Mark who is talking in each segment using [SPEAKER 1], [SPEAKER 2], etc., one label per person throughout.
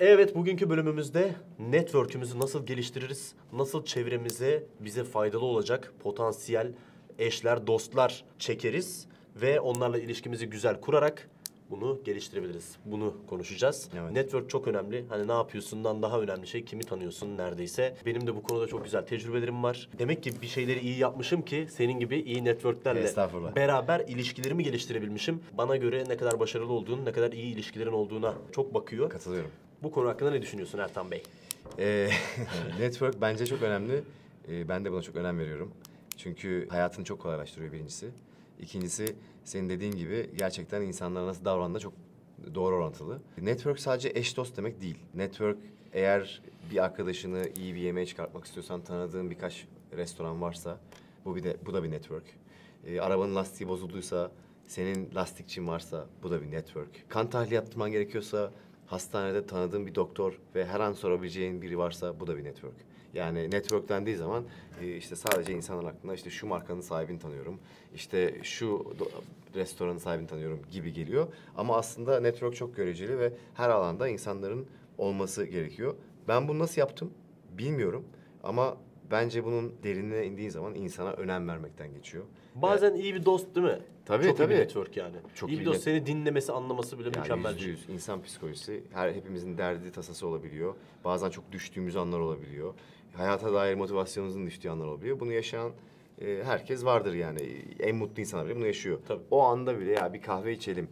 [SPEAKER 1] Evet bugünkü bölümümüzde network'ümüzü nasıl geliştiririz? Nasıl çevremize bize faydalı olacak potansiyel eşler, dostlar çekeriz ve onlarla ilişkimizi güzel kurarak bunu geliştirebiliriz. Bunu konuşacağız.
[SPEAKER 2] Evet.
[SPEAKER 1] Network çok önemli. Hani ne yapıyorsundan daha önemli şey kimi tanıyorsun neredeyse. Benim de bu konuda çok güzel tecrübelerim var. Demek ki bir şeyleri iyi yapmışım ki senin gibi iyi networklerle beraber ilişkilerimi geliştirebilmişim. Bana göre ne kadar başarılı olduğun, ne kadar iyi ilişkilerin olduğuna çok bakıyor.
[SPEAKER 2] Katılıyorum.
[SPEAKER 1] Bu konu hakkında ne düşünüyorsun Ertan Bey?
[SPEAKER 2] Ee, network bence çok önemli. Ee, ben de buna çok önem veriyorum. Çünkü hayatını çok kolaylaştırıyor birincisi. İkincisi senin dediğin gibi gerçekten insanlara nasıl davrandığına çok doğru orantılı. Network sadece eş dost demek değil. Network eğer bir arkadaşını iyi bir yemeğe çıkartmak istiyorsan tanıdığın birkaç restoran varsa bu bir de bu da bir network. Ee, arabanın lastiği bozulduysa senin lastikçin varsa bu da bir network. Kan tahlili yaptırman gerekiyorsa hastanede tanıdığın bir doktor ve her an sorabileceğin biri varsa bu da bir network. Yani network dendiği zaman e, işte sadece insanların aklına işte şu markanın sahibini tanıyorum, işte şu restoranın sahibini tanıyorum gibi geliyor. Ama aslında network çok göreceli ve her alanda insanların olması gerekiyor. Ben bunu nasıl yaptım bilmiyorum ama bence bunun derinine indiği zaman insana önem vermekten geçiyor.
[SPEAKER 1] Bazen iyi bir dost değil mi?
[SPEAKER 2] Tabii,
[SPEAKER 1] çok iyi
[SPEAKER 2] tabii.
[SPEAKER 1] bir network yani.
[SPEAKER 2] Çok
[SPEAKER 1] iyi
[SPEAKER 2] iyi
[SPEAKER 1] bir dost seni dinlemesi, anlaması bile
[SPEAKER 2] Yani
[SPEAKER 1] mükemmel bir şey.
[SPEAKER 2] insan psikolojisi her hepimizin derdi tasası olabiliyor. Bazen çok düştüğümüz anlar olabiliyor. Hayata dair motivasyonunuzun düştüğü anlar olabiliyor. Bunu yaşayan e, herkes vardır yani. En mutlu insanlar bile bunu yaşıyor.
[SPEAKER 1] Tabii.
[SPEAKER 2] O anda bile ya bir kahve içelim.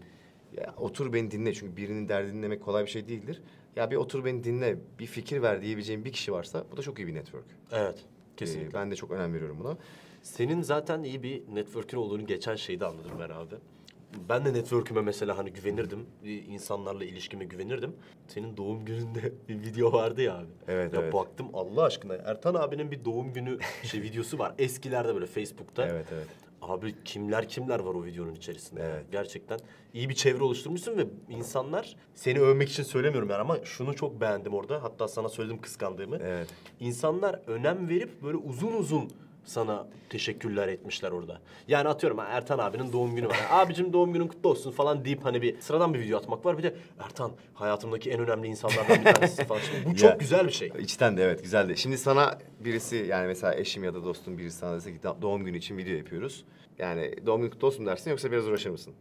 [SPEAKER 2] Ya otur beni dinle çünkü birinin derdini dinlemek kolay bir şey değildir. Ya bir otur beni dinle, bir fikir ver diyebileceğim bir kişi varsa bu da çok iyi bir network.
[SPEAKER 1] Evet,
[SPEAKER 2] E,
[SPEAKER 1] kesinlikle.
[SPEAKER 2] ben de çok önem veriyorum buna.
[SPEAKER 1] Senin zaten iyi bir network'ün olduğunu geçen şeyde anladım ben abi. Ben de network'üme mesela hani güvenirdim. insanlarla ilişkime güvenirdim. Senin doğum gününde bir video vardı ya abi.
[SPEAKER 2] Evet,
[SPEAKER 1] ya
[SPEAKER 2] evet.
[SPEAKER 1] baktım Allah aşkına Ertan abinin bir doğum günü şey videosu var. Eskilerde böyle Facebook'ta.
[SPEAKER 2] Evet, evet.
[SPEAKER 1] Abi kimler kimler var o videonun içerisinde.
[SPEAKER 2] Evet.
[SPEAKER 1] Gerçekten iyi bir çevre oluşturmuşsun ve insanlar seni övmek için söylemiyorum yani ama şunu çok beğendim orada. Hatta sana söyledim kıskandığımı.
[SPEAKER 2] Evet.
[SPEAKER 1] İnsanlar önem verip böyle uzun uzun sana teşekkürler etmişler orada. Yani atıyorum Ertan abinin doğum günü var. Abicim doğum günün kutlu olsun falan deyip hani bir sıradan bir video atmak var. Bir de Ertan hayatımdaki en önemli insanlardan bir tanesi falan. Şimdi bu çok
[SPEAKER 2] Ya,
[SPEAKER 1] güzel bir şey.
[SPEAKER 2] İçten de evet güzeldi. Şimdi sana birisi yani mesela eşim ya da dostum birisi sana dese ki "Da- doğum günü için video yapıyoruz. Yani doğum günü kutlu olsun dersin yoksa biraz uğraşır mısın?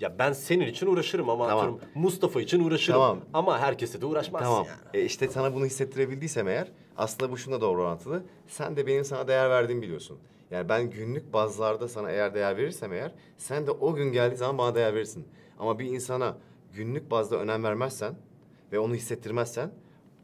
[SPEAKER 1] Ya ben senin için uğraşırım ama
[SPEAKER 2] Tamam.
[SPEAKER 1] atıyorum Mustafa için uğraşırım.
[SPEAKER 2] Tamam.
[SPEAKER 1] Ama herkese de uğraşmazsın
[SPEAKER 2] Tamam.
[SPEAKER 1] yani.
[SPEAKER 2] E işte sana bunu hissettirebildiysem eğer aslında bu şuna doğru orantılı. Sen de benim sana değer verdiğimi biliyorsun. Yani ben günlük bazlarda sana eğer değer verirsem eğer sen de o gün geldiği zaman bana değer verirsin. Ama bir insana günlük bazda önem vermezsen ve onu hissettirmezsen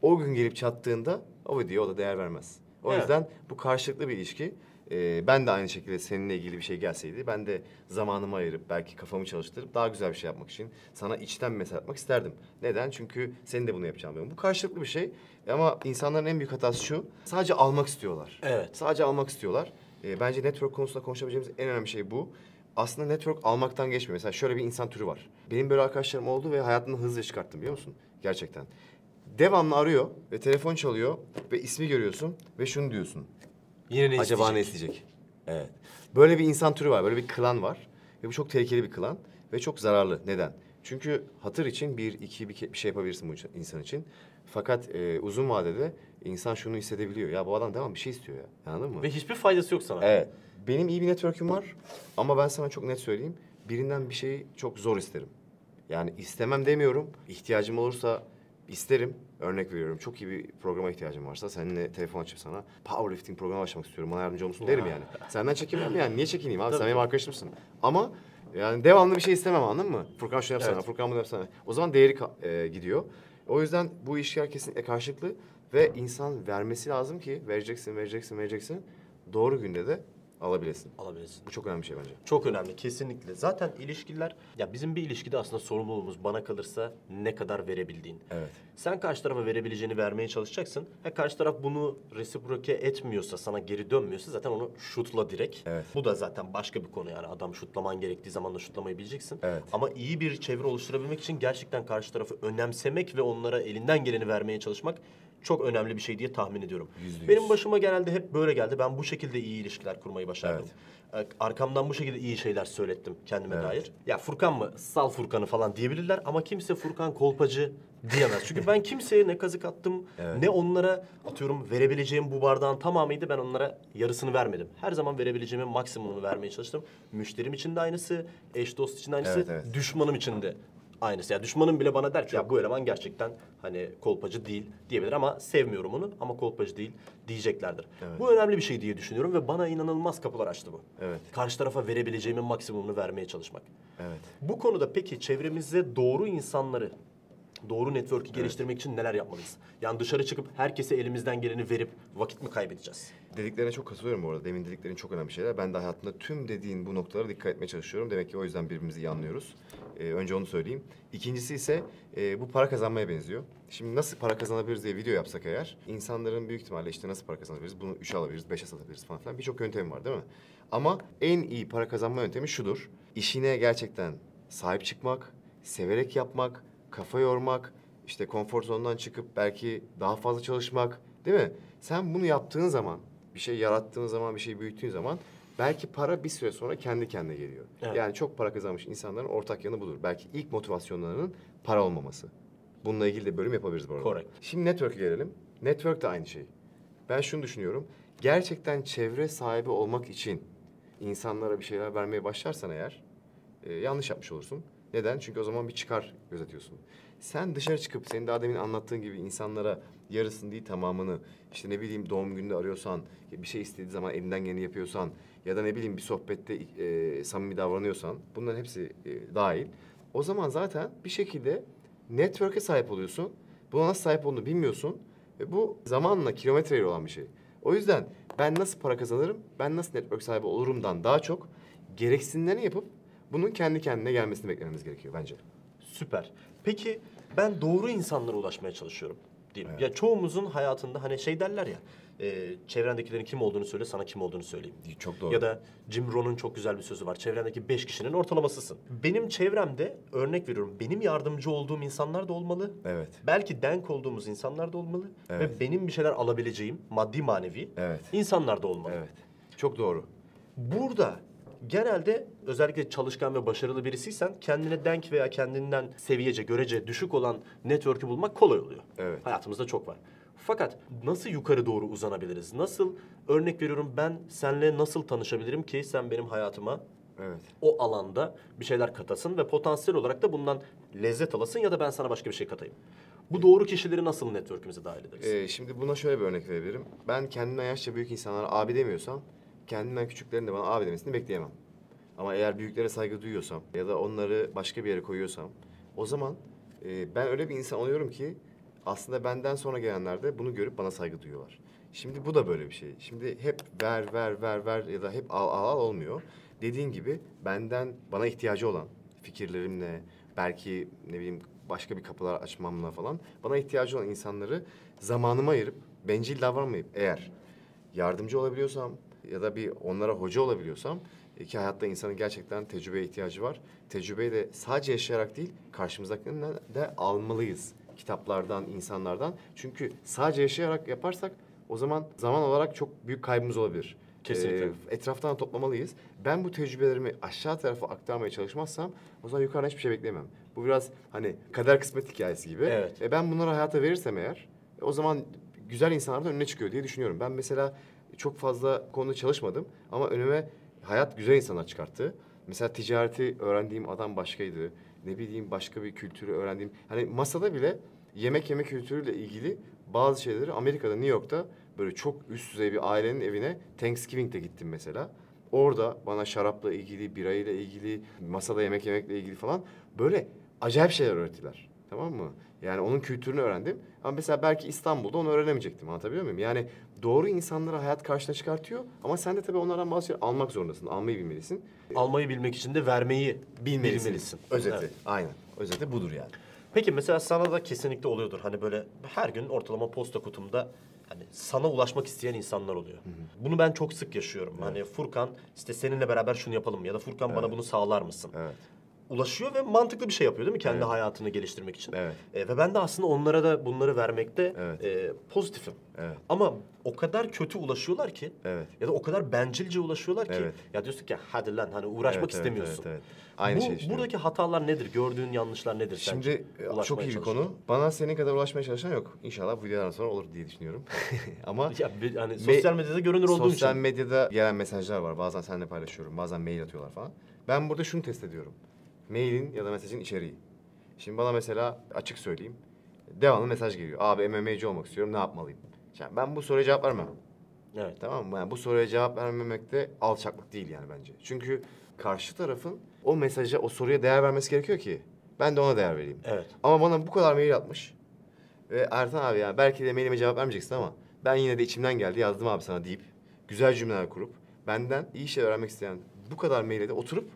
[SPEAKER 2] o gün gelip çattığında o video o da değer vermez. O
[SPEAKER 1] Evet.
[SPEAKER 2] yüzden bu karşılıklı bir ilişki. Ee, ben de aynı şekilde seninle ilgili bir şey gelseydi ben de zamanımı ayırıp belki kafamı çalıştırıp daha güzel bir şey yapmak için sana içten mesaj atmak isterdim. Neden? Çünkü senin de bunu yapacağını biliyorum. Bu karşılıklı bir şey ama insanların en büyük hatası şu. Sadece almak istiyorlar.
[SPEAKER 1] Evet.
[SPEAKER 2] Sadece almak istiyorlar. Ee, bence network konusunda konuşabileceğimiz en önemli şey bu. Aslında network almaktan geçmiyor. Mesela şöyle bir insan türü var. Benim böyle arkadaşlarım oldu ve hayatımda hızlı çıkarttım biliyor musun? Gerçekten. Devamlı arıyor ve telefon çalıyor ve ismi görüyorsun ve şunu diyorsun.
[SPEAKER 1] Yine ne
[SPEAKER 2] Acaba ne
[SPEAKER 1] isteyecek?
[SPEAKER 2] isteyecek? Evet. Böyle bir insan türü var, böyle bir klan var. Ve bu çok tehlikeli bir klan ve çok zararlı. Neden? Çünkü hatır için bir, iki bir, ke- bir şey yapabilirsin bu insan için. Fakat e, uzun vadede insan şunu hissedebiliyor. Ya bu adam devam bir şey istiyor ya. Anladın mı?
[SPEAKER 1] Ve hiçbir faydası yok sana.
[SPEAKER 2] Evet. Benim iyi bir network'üm var ama ben sana çok net söyleyeyim. Birinden bir şeyi çok zor isterim. Yani istemem demiyorum. İhtiyacım olursa isterim. Örnek veriyorum. Çok iyi bir programa ihtiyacım varsa seninle telefon açıp sana powerlifting programı başlamak istiyorum. Bana yardımcı olursun derim yani. Senden çekinmem yani. Niye çekineyim abi? Sen benim arkadaşımsın. Ama yani devamlı bir şey istemem anladın mı? Furkan şunu yapsana,
[SPEAKER 1] Evet.
[SPEAKER 2] Furkan bunu yapsana. O zaman değeri e, gidiyor. O yüzden bu ilişkiler kesinlikle karşılıklı ve insan vermesi lazım ki vereceksin, vereceksin, vereceksin. Doğru günde de alabilesin.
[SPEAKER 1] Alabilirsin.
[SPEAKER 2] Bu çok önemli bir şey bence.
[SPEAKER 1] Çok önemli kesinlikle. Zaten ilişkiler ya bizim bir ilişkide aslında sorumluluğumuz bana kalırsa ne kadar verebildiğin.
[SPEAKER 2] Evet.
[SPEAKER 1] Sen karşı tarafa verebileceğini vermeye çalışacaksın. Ha karşı taraf bunu resiproke etmiyorsa, sana geri dönmüyorsa zaten onu şutla direkt.
[SPEAKER 2] Evet.
[SPEAKER 1] Bu da zaten başka bir konu yani. Adam şutlaman gerektiği zaman da şutlamayı bileceksin.
[SPEAKER 2] Evet.
[SPEAKER 1] Ama iyi bir çevre oluşturabilmek için gerçekten karşı tarafı önemsemek ve onlara elinden geleni vermeye çalışmak çok önemli bir şey diye tahmin ediyorum.
[SPEAKER 2] Yüzde yüz.
[SPEAKER 1] Benim başıma genelde hep böyle geldi. Ben bu şekilde iyi ilişkiler kurmayı başardım. Ee, Arkamdan bu şekilde iyi şeyler söylettim kendime
[SPEAKER 2] Evet.
[SPEAKER 1] dair. Ya Furkan mı? Sal Furkan'ı falan diyebilirler ama kimse Furkan kolpacı diyemez. Çünkü ben kimseye ne kazık attım,
[SPEAKER 2] Evet.
[SPEAKER 1] ne onlara atıyorum verebileceğim bu bardağın tamamıydı. Ben onlara yarısını vermedim. Her zaman verebileceğimin maksimumunu vermeye çalıştım. Müşterim için de aynısı, eş dost için de aynısı,
[SPEAKER 2] Evet, evet.
[SPEAKER 1] düşmanım için de aynısı. Ya düşmanım bile bana der ki ya bu eleman gerçekten hani kolpacı değil diyebilir ama sevmiyorum onu ama kolpacı değil diyeceklerdir.
[SPEAKER 2] Evet.
[SPEAKER 1] Bu önemli bir şey diye düşünüyorum ve bana inanılmaz kapılar açtı bu.
[SPEAKER 2] Evet.
[SPEAKER 1] Karşı tarafa verebileceğimin maksimumunu vermeye çalışmak.
[SPEAKER 2] Evet.
[SPEAKER 1] Bu konuda peki çevremizde doğru insanları, doğru network'ü geliştirmek için neler yapmalıyız? Yani dışarı çıkıp herkese elimizden geleni verip vakit mi kaybedeceğiz?
[SPEAKER 2] Dediklerine çok katılıyorum bu arada. Demin dediklerin çok önemli şeyler. Ben de hayatımda tüm dediğin bu noktalara dikkat etmeye çalışıyorum. Demek ki o yüzden birbirimizi iyi anlıyoruz. Ee, önce onu söyleyeyim. İkincisi ise e, bu para kazanmaya benziyor. Şimdi nasıl para kazanabiliriz diye video yapsak eğer, insanların büyük ihtimalle işte nasıl para kazanabiliriz, bunu üçe alabiliriz, beşe satabiliriz falan filan birçok yöntem var değil mi? Ama en iyi para kazanma yöntemi şudur. İşine gerçekten sahip çıkmak, severek yapmak, kafa yormak, işte konfor zonundan çıkıp belki daha fazla çalışmak, değil mi? Sen bunu yaptığın zaman, bir şey yarattığın zaman, bir şey büyüttüğün zaman belki para bir süre sonra kendi kendine geliyor.
[SPEAKER 1] Evet.
[SPEAKER 2] Yani çok para kazanmış insanların ortak yanı budur. Belki ilk motivasyonlarının para olmaması. Bununla ilgili de bölüm yapabiliriz bu arada.
[SPEAKER 1] Correct.
[SPEAKER 2] Şimdi network'e gelelim. Network de aynı şey. Ben şunu düşünüyorum. Gerçekten çevre sahibi olmak için insanlara bir şeyler vermeye başlarsan eğer e, yanlış yapmış olursun. Neden? Çünkü o zaman bir çıkar gözetiyorsun. Sen dışarı çıkıp senin daha demin anlattığın gibi insanlara yarısını değil tamamını işte ne bileyim doğum gününde arıyorsan bir şey istediği zaman elinden geleni yapıyorsan ya da ne bileyim bir sohbette e, samimi davranıyorsan bunların hepsi e, dahil. O zaman zaten bir şekilde network'e sahip oluyorsun. Buna nasıl sahip olduğunu bilmiyorsun. Ve bu zamanla kilometreyle olan bir şey. O yüzden ben nasıl para kazanırım, ben nasıl network sahibi olurumdan daha çok gereksinlerini yapıp bunun kendi kendine gelmesini beklememiz gerekiyor bence.
[SPEAKER 1] Süper. Peki ben doğru insanlara ulaşmaya çalışıyorum diyelim. Ya çoğumuzun hayatında hani şey derler ya, e, çevrendekilerin kim olduğunu söyle, sana kim olduğunu söyleyeyim.
[SPEAKER 2] Çok doğru.
[SPEAKER 1] Ya da Jim Rohn'un çok güzel bir sözü var. Çevrendeki beş kişinin ortalamasısın. Benim çevremde örnek veriyorum. Benim yardımcı olduğum insanlar da olmalı.
[SPEAKER 2] Evet.
[SPEAKER 1] Belki denk olduğumuz insanlar da olmalı.
[SPEAKER 2] Evet.
[SPEAKER 1] Ve benim bir şeyler alabileceğim maddi manevi
[SPEAKER 2] Evet.
[SPEAKER 1] insanlar da olmalı.
[SPEAKER 2] Evet. Çok doğru.
[SPEAKER 1] Burada genelde özellikle çalışkan ve başarılı birisiysen kendine denk veya kendinden seviyece, görece düşük olan network'ü bulmak kolay oluyor.
[SPEAKER 2] Evet.
[SPEAKER 1] Hayatımızda çok var. Fakat nasıl yukarı doğru uzanabiliriz? Nasıl örnek veriyorum ben senle nasıl tanışabilirim ki sen benim hayatıma
[SPEAKER 2] Evet.
[SPEAKER 1] o alanda bir şeyler katasın ve potansiyel olarak da bundan lezzet alasın ya da ben sana başka bir şey katayım. Bu doğru kişileri nasıl network'ümüze dahil ederiz?
[SPEAKER 2] Ee, şimdi buna şöyle bir örnek verebilirim. Ben kendimden yaşça büyük insanlara abi demiyorsam, kendimden küçüklerin de bana abi demesini bekleyemem. Ama eğer büyüklere saygı duyuyorsam ya da onları başka bir yere koyuyorsam, o zaman e, ben öyle bir insan oluyorum ki aslında benden sonra gelenler de bunu görüp bana saygı duyuyorlar. Şimdi bu da böyle bir şey. Şimdi hep ver ver ver ver ya da hep al al al olmuyor. Dediğin gibi benden bana ihtiyacı olan fikirlerimle belki ne bileyim başka bir kapılar açmamla falan bana ihtiyacı olan insanları zamanıma ayırıp bencil davranmayıp eğer yardımcı olabiliyorsam ya da bir onlara hoca olabiliyorsam e, ki hayatta insanın gerçekten tecrübeye ihtiyacı var. Tecrübeyi de sadece yaşayarak değil karşımızdakinden de almalıyız. Kitaplardan, insanlardan. Çünkü sadece yaşayarak yaparsak o zaman zaman olarak çok büyük kaybımız olabilir.
[SPEAKER 1] Kesinlikle.
[SPEAKER 2] Ee, etraftan toplamalıyız. Ben bu tecrübelerimi aşağı tarafa aktarmaya çalışmazsam o zaman yukarıdan hiçbir şey bekleyemem. Bu biraz hani kader kısmet hikayesi gibi.
[SPEAKER 1] Evet.
[SPEAKER 2] E ben bunları hayata verirsem eğer o zaman güzel insanlardan önüne çıkıyor diye düşünüyorum. Ben mesela çok fazla konuda çalışmadım ama önüme hayat güzel insanlar çıkarttı. Mesela ticareti öğrendiğim adam başkaydı. Ne bileyim başka bir kültürü öğrendiğim. Hani masada bile yemek yeme kültürüyle ilgili bazı şeyleri Amerika'da, New York'ta böyle çok üst düzey bir ailenin evine Thanksgiving'de gittim mesela. Orada bana şarapla ilgili, birayla ilgili, masada yemek yemekle ilgili falan böyle acayip şeyler öğrettiler. Tamam mı? Yani onun kültürünü öğrendim. Ama mesela belki İstanbul'da onu öğrenemeyecektim. Anlatabiliyor muyum? Yani doğru insanları hayat karşına çıkartıyor. Ama sen de tabii onlardan bazı şeyler almak zorundasın. Almayı bilmelisin.
[SPEAKER 1] Almayı bilmek için de vermeyi bilmelisin.
[SPEAKER 2] Özeti.
[SPEAKER 1] Evet.
[SPEAKER 2] Aynen. Özeti budur yani.
[SPEAKER 1] Peki mesela sana da kesinlikle oluyordur. Hani böyle her gün ortalama posta kutumda hani sana ulaşmak isteyen insanlar oluyor. Bunu ben çok sık yaşıyorum. Hani Furkan işte seninle beraber şunu yapalım ya da Furkan bana bunu sağlar mısın?
[SPEAKER 2] Evet.
[SPEAKER 1] Ulaşıyor ve mantıklı bir şey yapıyor değil mi? Kendi
[SPEAKER 2] Evet.
[SPEAKER 1] hayatını geliştirmek için.
[SPEAKER 2] Evet.
[SPEAKER 1] E, ve ben de aslında onlara da bunları vermekte
[SPEAKER 2] Evet.
[SPEAKER 1] e, pozitifim.
[SPEAKER 2] Evet.
[SPEAKER 1] Ama o kadar kötü ulaşıyorlar ki
[SPEAKER 2] Evet.
[SPEAKER 1] ya da o kadar bencilce ulaşıyorlar ki
[SPEAKER 2] Evet.
[SPEAKER 1] ya diyorsun ki hadi lan hani uğraşmak
[SPEAKER 2] Evet,
[SPEAKER 1] istemiyorsun.
[SPEAKER 2] Evet, evet. Aynı
[SPEAKER 1] Bu,
[SPEAKER 2] şey
[SPEAKER 1] buradaki hatalar nedir? Gördüğün yanlışlar nedir
[SPEAKER 2] Şimdi
[SPEAKER 1] sence? Ulaşmaya
[SPEAKER 2] çok iyi bir konu. Bana senin kadar ulaşmaya çalışan yok. İnşallah bu videodan sonra olur diye düşünüyorum. Ama
[SPEAKER 1] Ya bir- hani sosyal medyada görünür olduğum
[SPEAKER 2] sosyal
[SPEAKER 1] için.
[SPEAKER 2] medyada gelen mesajlar var. Bazen seninle paylaşıyorum. Bazen mail atıyorlar falan. Ben burada şunu test ediyorum. Mailin ya da mesajın içeriği. Şimdi bana mesela açık söyleyeyim. Devamlı mesaj geliyor. Abi MMA'ci olmak istiyorum. Ne yapmalıyım? Yani ben bu soruya cevap vermem.
[SPEAKER 1] Evet.
[SPEAKER 2] Tamam mı? Yani bu soruya cevap vermemek de alçaklık değil yani bence. Çünkü karşı tarafın o mesaja, o soruya değer vermesi gerekiyor ki ben de ona değer vereyim.
[SPEAKER 1] Evet.
[SPEAKER 2] Ama bana bu kadar mail atmış. Ve Ertan abi ya belki de mailime cevap vermeyeceksin ama ben yine de içimden geldi yazdım abi sana deyip güzel cümleler kurup benden iyi şeyler öğrenmek isteyen bu kadar maile de oturup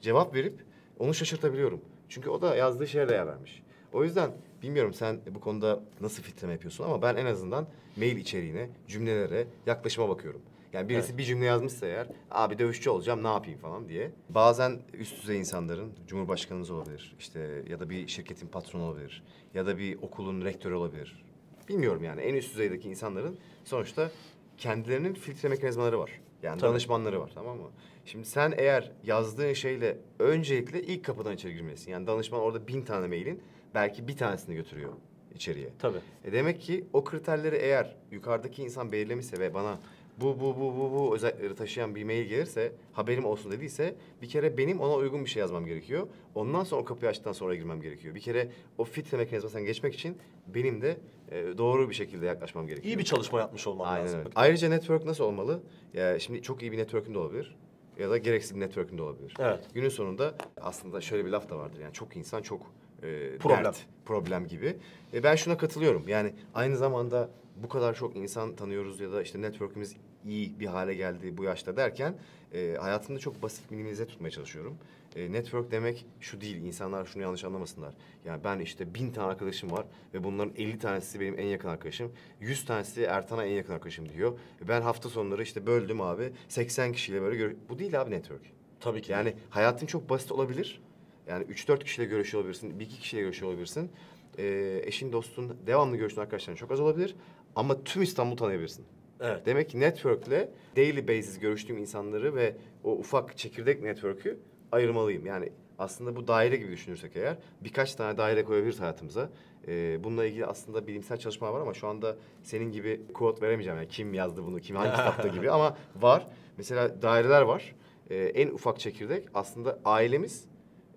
[SPEAKER 2] cevap verip onu şaşırtabiliyorum. Çünkü o da yazdığı şeye değer vermiş. O yüzden bilmiyorum sen bu konuda nasıl filtreme yapıyorsun ama ben en azından mail içeriğine, cümlelere, yaklaşıma bakıyorum. Yani birisi
[SPEAKER 1] Evet.
[SPEAKER 2] bir cümle yazmışsa eğer, abi dövüşçü olacağım ne yapayım falan diye. Bazen üst düzey insanların, cumhurbaşkanınız olabilir, işte ya da bir şirketin patronu olabilir, ya da bir okulun rektörü olabilir. Bilmiyorum yani en üst düzeydeki insanların sonuçta kendilerinin filtre mekanizmaları var. Yani
[SPEAKER 1] Tabii.
[SPEAKER 2] danışmanları var tamam mı? Şimdi sen eğer yazdığın şeyle öncelikle ilk kapıdan içeri girmelisin. Yani danışman orada bin tane mailin belki bir tanesini götürüyor içeriye.
[SPEAKER 1] Tabii.
[SPEAKER 2] E demek ki o kriterleri eğer yukarıdaki insan belirlemişse ve bana bu bu bu bu bu özellikleri taşıyan bir mail gelirse haberim olsun dediyse bir kere benim ona uygun bir şey yazmam gerekiyor. Ondan sonra o kapıyı açtıktan sonra girmem gerekiyor. Bir kere o filtre mekanizmasından geçmek için benim de e, doğru bir şekilde yaklaşmam gerekiyor.
[SPEAKER 1] İyi bir çalışma yapmış olman
[SPEAKER 2] Aynen
[SPEAKER 1] lazım.
[SPEAKER 2] öyle. Ayrıca network nasıl olmalı? Ya şimdi çok iyi bir network'ün de olabilir ya da gereksiz bir network'ün de olabilir.
[SPEAKER 1] Evet.
[SPEAKER 2] Günün sonunda aslında şöyle bir laf da vardır. Yani çok insan çok e,
[SPEAKER 1] Problem.
[SPEAKER 2] dert, problem gibi. E, ben şuna katılıyorum. Yani aynı zamanda bu kadar çok insan tanıyoruz ya da işte network'ümüz iyi bir hale geldi bu yaşta derken e, hayatımda çok basit minimize tutmaya çalışıyorum. E, network demek şu değil. İnsanlar şunu yanlış anlamasınlar. Yani ben işte bin tane arkadaşım var ve bunların 50 tanesi benim en yakın arkadaşım. 100 tanesi Ertan'a en yakın arkadaşım diyor. E, Ben hafta sonları işte böldüm abi 80 kişiyle böyle gör- Bu değil abi network.
[SPEAKER 1] Tabii ki.
[SPEAKER 2] Yani hayatın çok basit olabilir. Yani 3-4 kişiyle görüşüyor olabilirsin, bir iki kişiyle görüşüyor olabilirsin. Ee, eşin, dostun, devamlı görüştüğün arkadaşların çok az olabilir. Ama tüm İstanbul tanıyabilirsin.
[SPEAKER 1] Evet.
[SPEAKER 2] Demek ki network'le daily basis görüştüğüm insanları ve o ufak çekirdek network'ü ayırmalıyım. Yani aslında bu daire gibi düşünürsek eğer birkaç tane daire koyabiliriz hayatımıza. Ee, bununla ilgili aslında bilimsel çalışmalar var ama şu anda senin gibi quote veremeyeceğim. Yani kim yazdı bunu, kim hangi kitapta gibi ama var. Mesela daireler var. Ee, en ufak çekirdek aslında ailemiz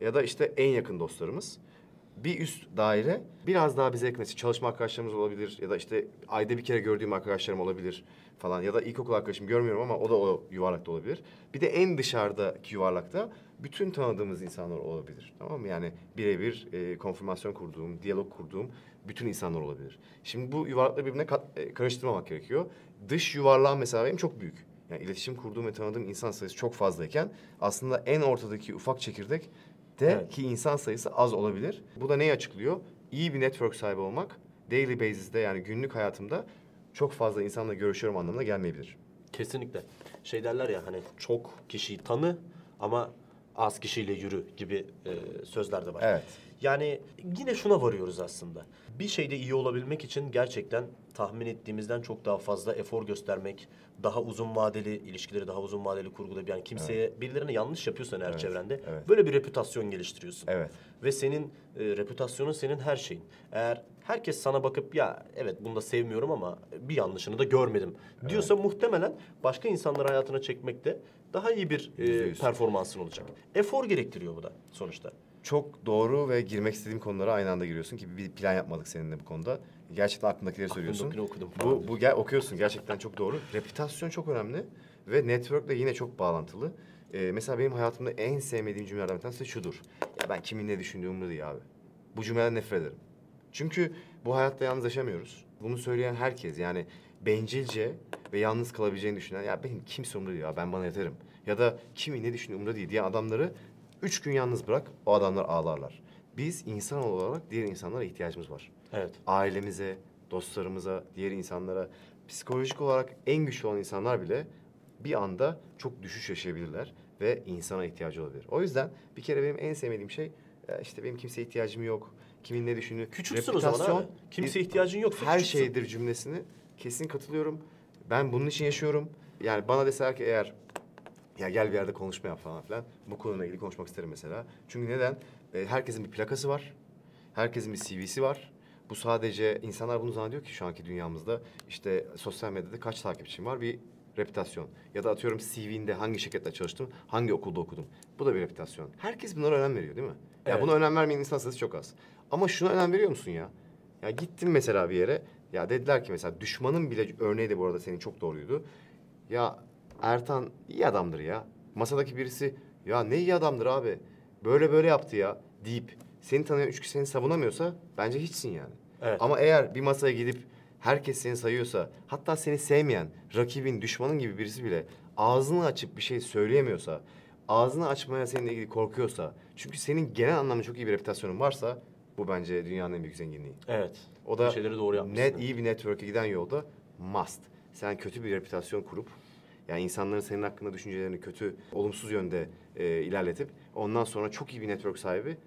[SPEAKER 2] ya da işte en yakın dostlarımız. Bir üst daire biraz daha bize yakın. İşte çalışma arkadaşlarımız olabilir ya da işte ayda bir kere gördüğüm arkadaşlarım olabilir falan ya da ilkokul arkadaşım görmüyorum ama o da o yuvarlakta olabilir. Bir de en dışarıdaki yuvarlakta bütün tanıdığımız insanlar olabilir. Tamam mı? Yani birebir e, konfirmasyon kurduğum, diyalog kurduğum bütün insanlar olabilir. Şimdi bu yuvarlakları birbirine kat- e, karıştırmamak gerekiyor. Dış yuvarlağın mesela benim çok büyük. Yani iletişim kurduğum ve tanıdığım insan sayısı çok fazlayken aslında en ortadaki ufak çekirdek de
[SPEAKER 1] Evet.
[SPEAKER 2] ki insan sayısı az olabilir. Bu da neyi açıklıyor? İyi bir network sahibi olmak daily basis'te yani günlük hayatımda çok fazla insanla görüşüyorum anlamına gelmeyebilir.
[SPEAKER 1] Kesinlikle. Şey derler ya hani çok kişiyi tanı ama az kişiyle yürü gibi e, sözler de var.
[SPEAKER 2] Evet.
[SPEAKER 1] Yani yine şuna varıyoruz aslında. Bir şeyde iyi olabilmek için gerçekten tahmin ettiğimizden çok daha fazla efor göstermek, daha uzun vadeli ilişkileri daha uzun vadeli kurgulayıp yani kimseye birilerine yanlış yapıyorsan eğer
[SPEAKER 2] Evet,
[SPEAKER 1] çevrende
[SPEAKER 2] evet.
[SPEAKER 1] böyle bir reputasyon geliştiriyorsun.
[SPEAKER 2] Evet.
[SPEAKER 1] Ve senin e, reputasyonun senin her şeyin. Eğer herkes sana bakıp ya evet bunu da sevmiyorum ama bir yanlışını da görmedim diyorsa muhtemelen başka insanları hayatına çekmekte daha iyi bir e, performansın olacak. Efor gerektiriyor bu da sonuçta.
[SPEAKER 2] Çok doğru ve girmek istediğim konulara aynı anda giriyorsun ki bir plan yapmadık seninle bu konuda. Gerçekten aklındakileri söylüyorsun.
[SPEAKER 1] Aklımdakini okudum
[SPEAKER 2] Bu, bu gel okuyorsun gerçekten çok doğru. Reputasyon çok önemli ve network'le yine çok bağlantılı. Ee, mesela benim hayatımda en sevmediğim cümlelerden bir tanesi şudur. Ya ben kimin ne düşündüğümü değil abi. Bu cümleden nefret ederim. Çünkü bu hayatta yalnız yaşamıyoruz. Bunu söyleyen herkes yani bencilce ve yalnız kalabileceğini düşünen ya benim kimse umurumda değil ya ben bana yeterim. Ya da kimin ne düşündüğü umurumda değil diye adamları üç gün yalnız bırak o adamlar ağlarlar. Biz insan olarak diğer insanlara ihtiyacımız var
[SPEAKER 1] Evet.
[SPEAKER 2] ailemize, dostlarımıza, diğer insanlara psikolojik olarak en güçlü olan insanlar bile bir anda çok düşüş yaşayabilirler ve insana ihtiyacı olabilir. O yüzden bir kere benim en sevmediğim şey işte benim kimseye ihtiyacım yok. Kimin ne düşündüğü.
[SPEAKER 1] Küçüksün o zaman abi. Kimseye
[SPEAKER 2] bir-
[SPEAKER 1] ihtiyacın yoksa
[SPEAKER 2] her
[SPEAKER 1] küçüksün.
[SPEAKER 2] şeydir cümlesini kesin katılıyorum. Ben bunun için yaşıyorum. Yani bana deseler ki eğer ya gel bir yerde konuşma yap falan filan. Bu konuyla ilgili konuşmak isterim mesela. Çünkü neden? E, herkesin bir plakası var. Herkesin bir CV'si var. Bu sadece insanlar bunu zannediyor ki şu anki dünyamızda işte sosyal medyada kaç takipçim var bir reputasyon. Ya da atıyorum CV'nde hangi şirkette çalıştım, hangi okulda okudum. Bu da bir reputasyon. Herkes bunlara önem veriyor değil mi? Ya
[SPEAKER 1] Evet.
[SPEAKER 2] buna önem vermeyen insan sayısı çok az. Ama şuna önem veriyor musun ya? Ya gittin mesela bir yere. Ya dediler ki mesela düşmanın bile örneği de bu arada senin çok doğruydu. Ya Ertan iyi adamdır ya. Masadaki birisi ya ne iyi adamdır abi. Böyle böyle yaptı ya deyip seni tanıyan üç kişi seni savunamıyorsa bence hiçsin yani.
[SPEAKER 1] Evet.
[SPEAKER 2] Ama eğer bir masaya gidip herkes seni sayıyorsa hatta seni sevmeyen rakibin düşmanın gibi birisi bile ağzını açıp bir şey söyleyemiyorsa ağzını açmaya seninle ilgili korkuyorsa çünkü senin genel anlamda çok iyi bir reputasyonun varsa bu bence dünyanın en büyük zenginliği.
[SPEAKER 1] Evet.
[SPEAKER 2] O da
[SPEAKER 1] şeyleri doğru yapmışsın.
[SPEAKER 2] net iyi bir network'e giden yolda must. Sen kötü bir reputasyon kurup yani insanların senin hakkında düşüncelerini kötü, olumsuz yönde e, ilerletip ondan sonra çok iyi bir network sahibi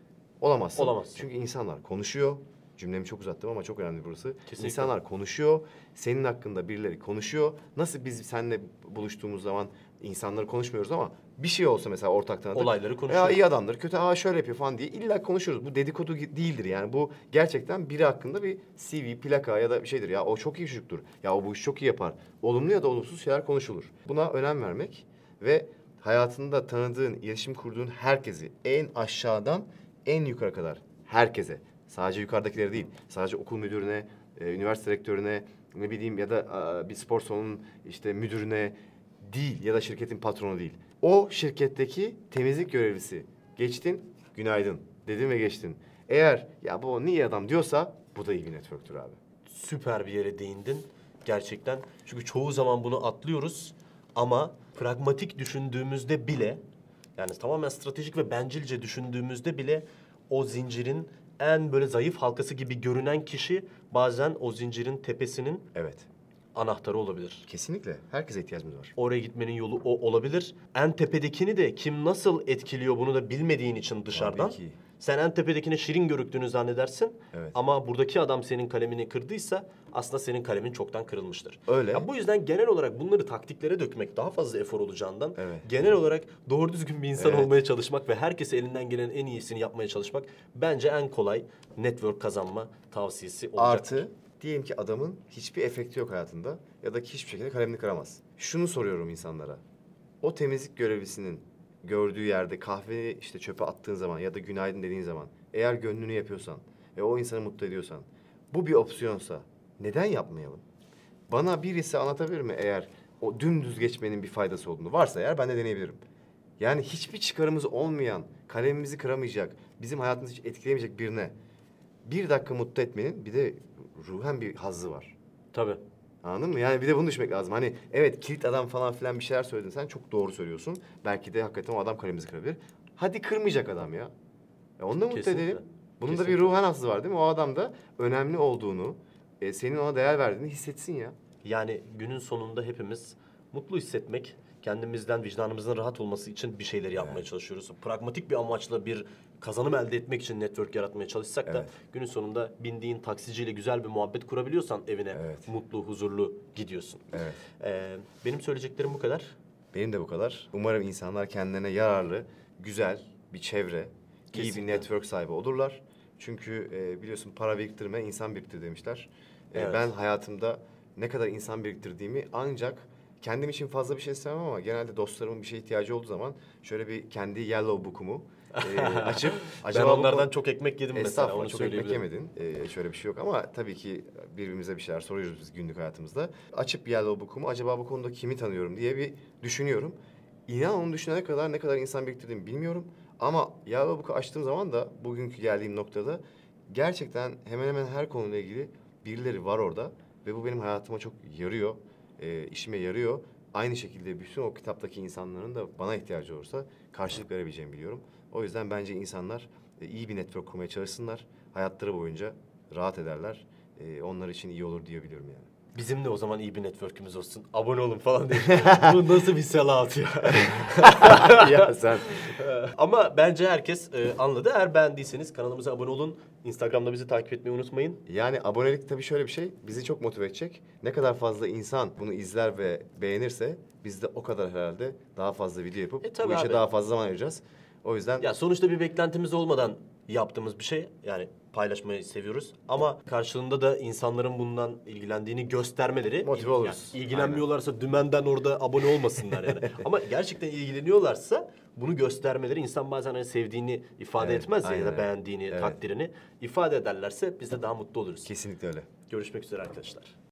[SPEAKER 2] olamazsın.
[SPEAKER 1] Olamazsın.
[SPEAKER 2] Çünkü insanlar konuşuyor. Cümlemi çok uzattım ama çok önemli burası.
[SPEAKER 1] Kesinlikle.
[SPEAKER 2] İnsanlar konuşuyor. Senin hakkında birileri konuşuyor. Nasıl biz seninle buluştuğumuz zaman insanları konuşmuyoruz ama bir şey olsa mesela ortak tanıdık.
[SPEAKER 1] Olayları
[SPEAKER 2] Ya
[SPEAKER 1] konuşuyoruz.
[SPEAKER 2] iyi adamdır, kötü aa şöyle yapıyor falan diye illa konuşuyoruz. Bu dedikodu değildir yani. Bu gerçekten biri hakkında bir CV, plaka ya da bir şeydir. Ya o çok iyi çocuktur. Ya o bu işi çok iyi yapar. Olumlu ya da olumsuz şeyler konuşulur. Buna önem vermek ve hayatında tanıdığın, iletişim kurduğun herkesi en aşağıdan en yukarı kadar herkese sadece yukarıdakileri değil, sadece okul müdürüne, e, üniversite rektörüne, ne bileyim ya da aa, bir spor salonunun işte müdürüne değil ya da şirketin patronu değil. O şirketteki temizlik görevlisi. Geçtin, günaydın dedin ve geçtin. Eğer ya bu niye adam diyorsa bu da iyi bir networktür abi.
[SPEAKER 1] Süper bir yere değindin. Gerçekten. Çünkü çoğu zaman bunu atlıyoruz. Ama pragmatik düşündüğümüzde bile yani tamamen stratejik ve bencilce düşündüğümüzde bile o zincirin en böyle zayıf halkası gibi görünen kişi bazen o zincirin tepesinin
[SPEAKER 2] Evet.
[SPEAKER 1] Anahtarı olabilir.
[SPEAKER 2] Kesinlikle. Herkese ihtiyacımız var.
[SPEAKER 1] Oraya gitmenin yolu o olabilir. En tepedekini de kim nasıl etkiliyor bunu da bilmediğin için dışarıdan.
[SPEAKER 2] Tabii ki.
[SPEAKER 1] Sen en tepedekine şirin görüktüğünü zannedersin.
[SPEAKER 2] Evet.
[SPEAKER 1] Ama buradaki adam senin kalemini kırdıysa aslında senin kalemin çoktan kırılmıştır.
[SPEAKER 2] Öyle.
[SPEAKER 1] Ya bu yüzden genel olarak bunları taktiklere dökmek daha fazla efor olacağından
[SPEAKER 2] Evet.
[SPEAKER 1] genel olarak doğru düzgün bir insan
[SPEAKER 2] Evet.
[SPEAKER 1] olmaya çalışmak ve herkese elinden gelen en iyisini yapmaya çalışmak bence en kolay network kazanma tavsiyesi olacak.
[SPEAKER 2] Artı diyelim ki adamın hiçbir efekti yok hayatında ya da hiçbir şekilde kalemini kıramaz. Şunu soruyorum insanlara. O temizlik görevlisinin gördüğü yerde kahveyi işte çöpe attığın zaman ya da günaydın dediğin zaman eğer gönlünü yapıyorsan ve o insanı mutlu ediyorsan bu bir opsiyonsa neden yapmayalım? Bana birisi anlatabilir mi eğer o dümdüz geçmenin bir faydası olduğunu? Varsa eğer ben de deneyebilirim. Yani hiçbir çıkarımız olmayan, kalemimizi kıramayacak, bizim hayatımızı hiç etkileyemeyecek birine bir dakika mutlu etmenin bir de ruhen bir hazzı var.
[SPEAKER 1] Tabii.
[SPEAKER 2] Anladın mı? Yani bir de bunu düşünmek lazım. Hani evet kilit adam falan filan bir şeyler söyledin sen çok doğru söylüyorsun. Belki de hakikaten o adam kalemizi kırabilir. Hadi kırmayacak adam ya. ya onu da mutlu
[SPEAKER 1] Kesinlikle.
[SPEAKER 2] edelim. Bunun da bir
[SPEAKER 1] Kesinlikle.
[SPEAKER 2] ruhen hazzı var değil mi? O adam da önemli olduğunu, e, senin ona değer verdiğini hissetsin ya.
[SPEAKER 1] Yani günün sonunda hepimiz mutlu hissetmek, kendimizden, vicdanımızın rahat olması için bir şeyler yapmaya çalışıyoruz. Pragmatik bir amaçla bir kazanım elde etmek için network yaratmaya çalışsak da
[SPEAKER 2] Evet.
[SPEAKER 1] günün sonunda bindiğin taksiciyle güzel bir muhabbet kurabiliyorsan evine
[SPEAKER 2] Evet.
[SPEAKER 1] mutlu, huzurlu gidiyorsun.
[SPEAKER 2] Evet.
[SPEAKER 1] Ee, benim söyleyeceklerim bu kadar.
[SPEAKER 2] Benim de bu kadar. Umarım insanlar kendilerine yararlı, güzel bir çevre, iyi
[SPEAKER 1] Kesinlikle.
[SPEAKER 2] bir network sahibi olurlar. Çünkü e, biliyorsun para biriktirme, insan biriktir demişler. E,
[SPEAKER 1] Evet.
[SPEAKER 2] Ben hayatımda ne kadar insan biriktirdiğimi ancak kendim için fazla bir şey istemem ama genelde dostlarımın bir şeye ihtiyacı olduğu zaman şöyle bir kendi yellow book'umu e, açıp
[SPEAKER 1] ben
[SPEAKER 2] bu
[SPEAKER 1] onlardan
[SPEAKER 2] konu-
[SPEAKER 1] çok ekmek yedim mesela onu
[SPEAKER 2] çok ekmek yemedin. Ee, şöyle bir şey yok ama tabii ki birbirimize bir şeyler soruyoruz biz günlük hayatımızda. Açıp Yellow Book'umu acaba bu konuda kimi tanıyorum diye bir düşünüyorum. İnan onu düşünene kadar ne kadar insan biriktirdiğimi bilmiyorum. Ama Yellow Book'u açtığım zaman da bugünkü geldiğim noktada gerçekten hemen hemen her konuyla ilgili birileri var orada. Ve bu benim hayatıma çok yarıyor, e, işime yarıyor. Aynı şekilde bütün o kitaptaki insanların da bana ihtiyacı olursa karşılık verebileceğimi biliyorum. O yüzden bence insanlar e, iyi bir network kurmaya çalışsınlar. Hayatları boyunca rahat ederler. E, onlar için iyi olur diyebiliyorum yani.
[SPEAKER 1] Bizim de o zaman iyi bir network'ümüz olsun. Abone olun falan diye. Bu nasıl bir sellout ya?
[SPEAKER 2] ya sen
[SPEAKER 1] Ama bence herkes e, anladı. Eğer beğendiyseniz kanalımıza abone olun. Instagram'da bizi takip etmeyi unutmayın.
[SPEAKER 2] Yani abonelik tabii şöyle bir şey, bizi çok motive edecek. Ne kadar fazla insan bunu izler ve beğenirse biz de o kadar herhalde daha fazla video yapıp
[SPEAKER 1] E,
[SPEAKER 2] bu işe
[SPEAKER 1] abi.
[SPEAKER 2] daha fazla zaman ayıracağız. O yüzden
[SPEAKER 1] Ya sonuçta bir beklentimiz olmadan yaptığımız bir şey. Yani paylaşmayı seviyoruz. Ama karşılığında da insanların bundan ilgilendiğini göstermeleri.
[SPEAKER 2] Motive oluruz.
[SPEAKER 1] yani ilgilenmiyorlarsa dümenden orada abone olmasınlar yani. Ama gerçekten ilgileniyorlarsa bunu göstermeleri insan bazen hani sevdiğini ifade
[SPEAKER 2] Evet,
[SPEAKER 1] etmez ya, ya
[SPEAKER 2] aynen
[SPEAKER 1] da
[SPEAKER 2] öyle.
[SPEAKER 1] beğendiğini,
[SPEAKER 2] Evet.
[SPEAKER 1] takdirini ifade ederlerse biz de daha mutlu oluruz.
[SPEAKER 2] kesinlikle öyle.
[SPEAKER 1] Görüşmek üzere arkadaşlar.